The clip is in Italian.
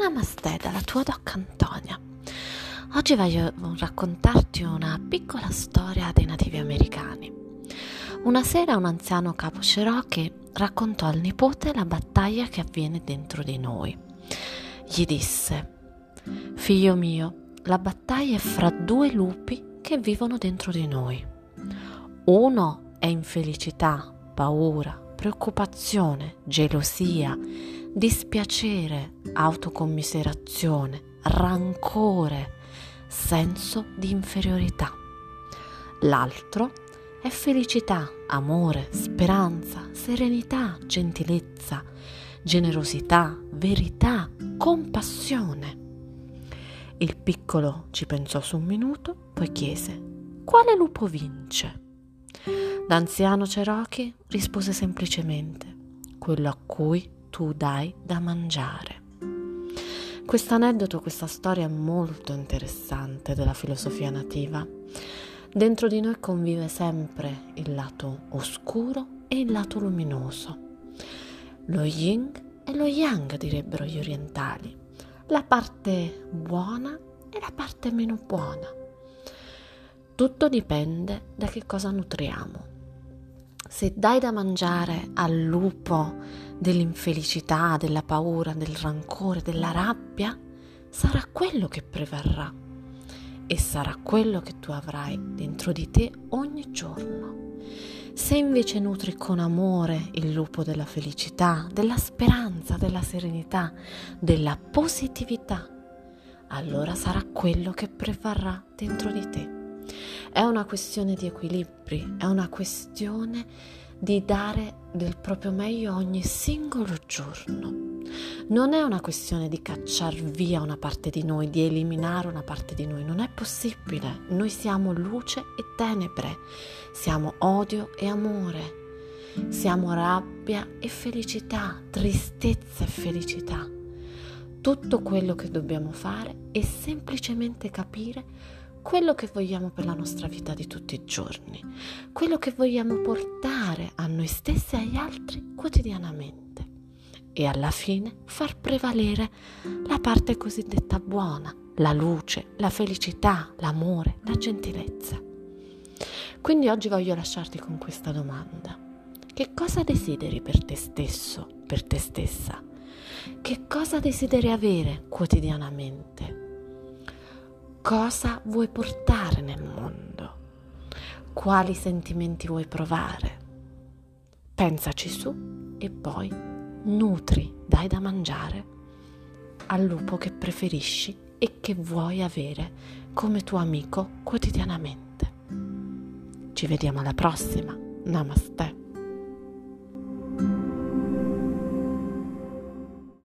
Namaste dalla tua doc Antonia. Oggi voglio raccontarti una piccola storia dei nativi americani. Una sera un anziano capo Cherokee raccontò al nipote la battaglia che avviene dentro di noi. Gli disse: Figlio mio, la battaglia è fra due lupi che vivono dentro di noi. Uno è infelicità, paura, preoccupazione, gelosia, dispiacere, autocommiserazione, rancore, senso di inferiorità. L'altro è felicità, amore, speranza, serenità, gentilezza, generosità, verità, compassione. Il piccolo ci pensò su un minuto, poi chiese: Quale lupo vince? L'anziano Cherokee rispose semplicemente: Quello a cui tu dai da mangiare. Questo aneddoto, questa storia è molto interessante della filosofia nativa. Dentro di noi convive sempre il lato oscuro e il lato luminoso. Lo yin e lo yang direbbero gli orientali, la parte buona e la parte meno buona. Tutto dipende da che cosa nutriamo. Se dai da mangiare al lupo dell'infelicità, della paura, del rancore, della rabbia, sarà quello che prevarrà e sarà quello che tu avrai dentro di te ogni giorno. Se invece nutri con amore il lupo della felicità, della speranza, della serenità, della positività, allora sarà quello che prevarrà dentro di te. È una questione di equilibri, è una questione di dare del proprio meglio ogni singolo giorno. Non è una questione di cacciar via una parte di noi, di eliminare una parte di noi, non è possibile. Noi siamo luce e tenebre, siamo odio e amore, siamo rabbia e felicità, tristezza e felicità. Tutto quello che dobbiamo fare è semplicemente capire quello che vogliamo per la nostra vita di tutti i giorni, quello che vogliamo portare a noi stessi e agli altri quotidianamente e alla fine far prevalere la parte cosiddetta buona, la luce, la felicità, l'amore, la gentilezza. Quindi oggi voglio lasciarti con questa domanda. Che cosa desideri per te stesso, per te stessa? Che cosa desideri avere quotidianamente? Cosa vuoi portare nel mondo? Quali sentimenti vuoi provare? Pensaci su e poi nutri, dai da mangiare al lupo che preferisci e che vuoi avere come tuo amico quotidianamente. Ci vediamo alla prossima. Namaste.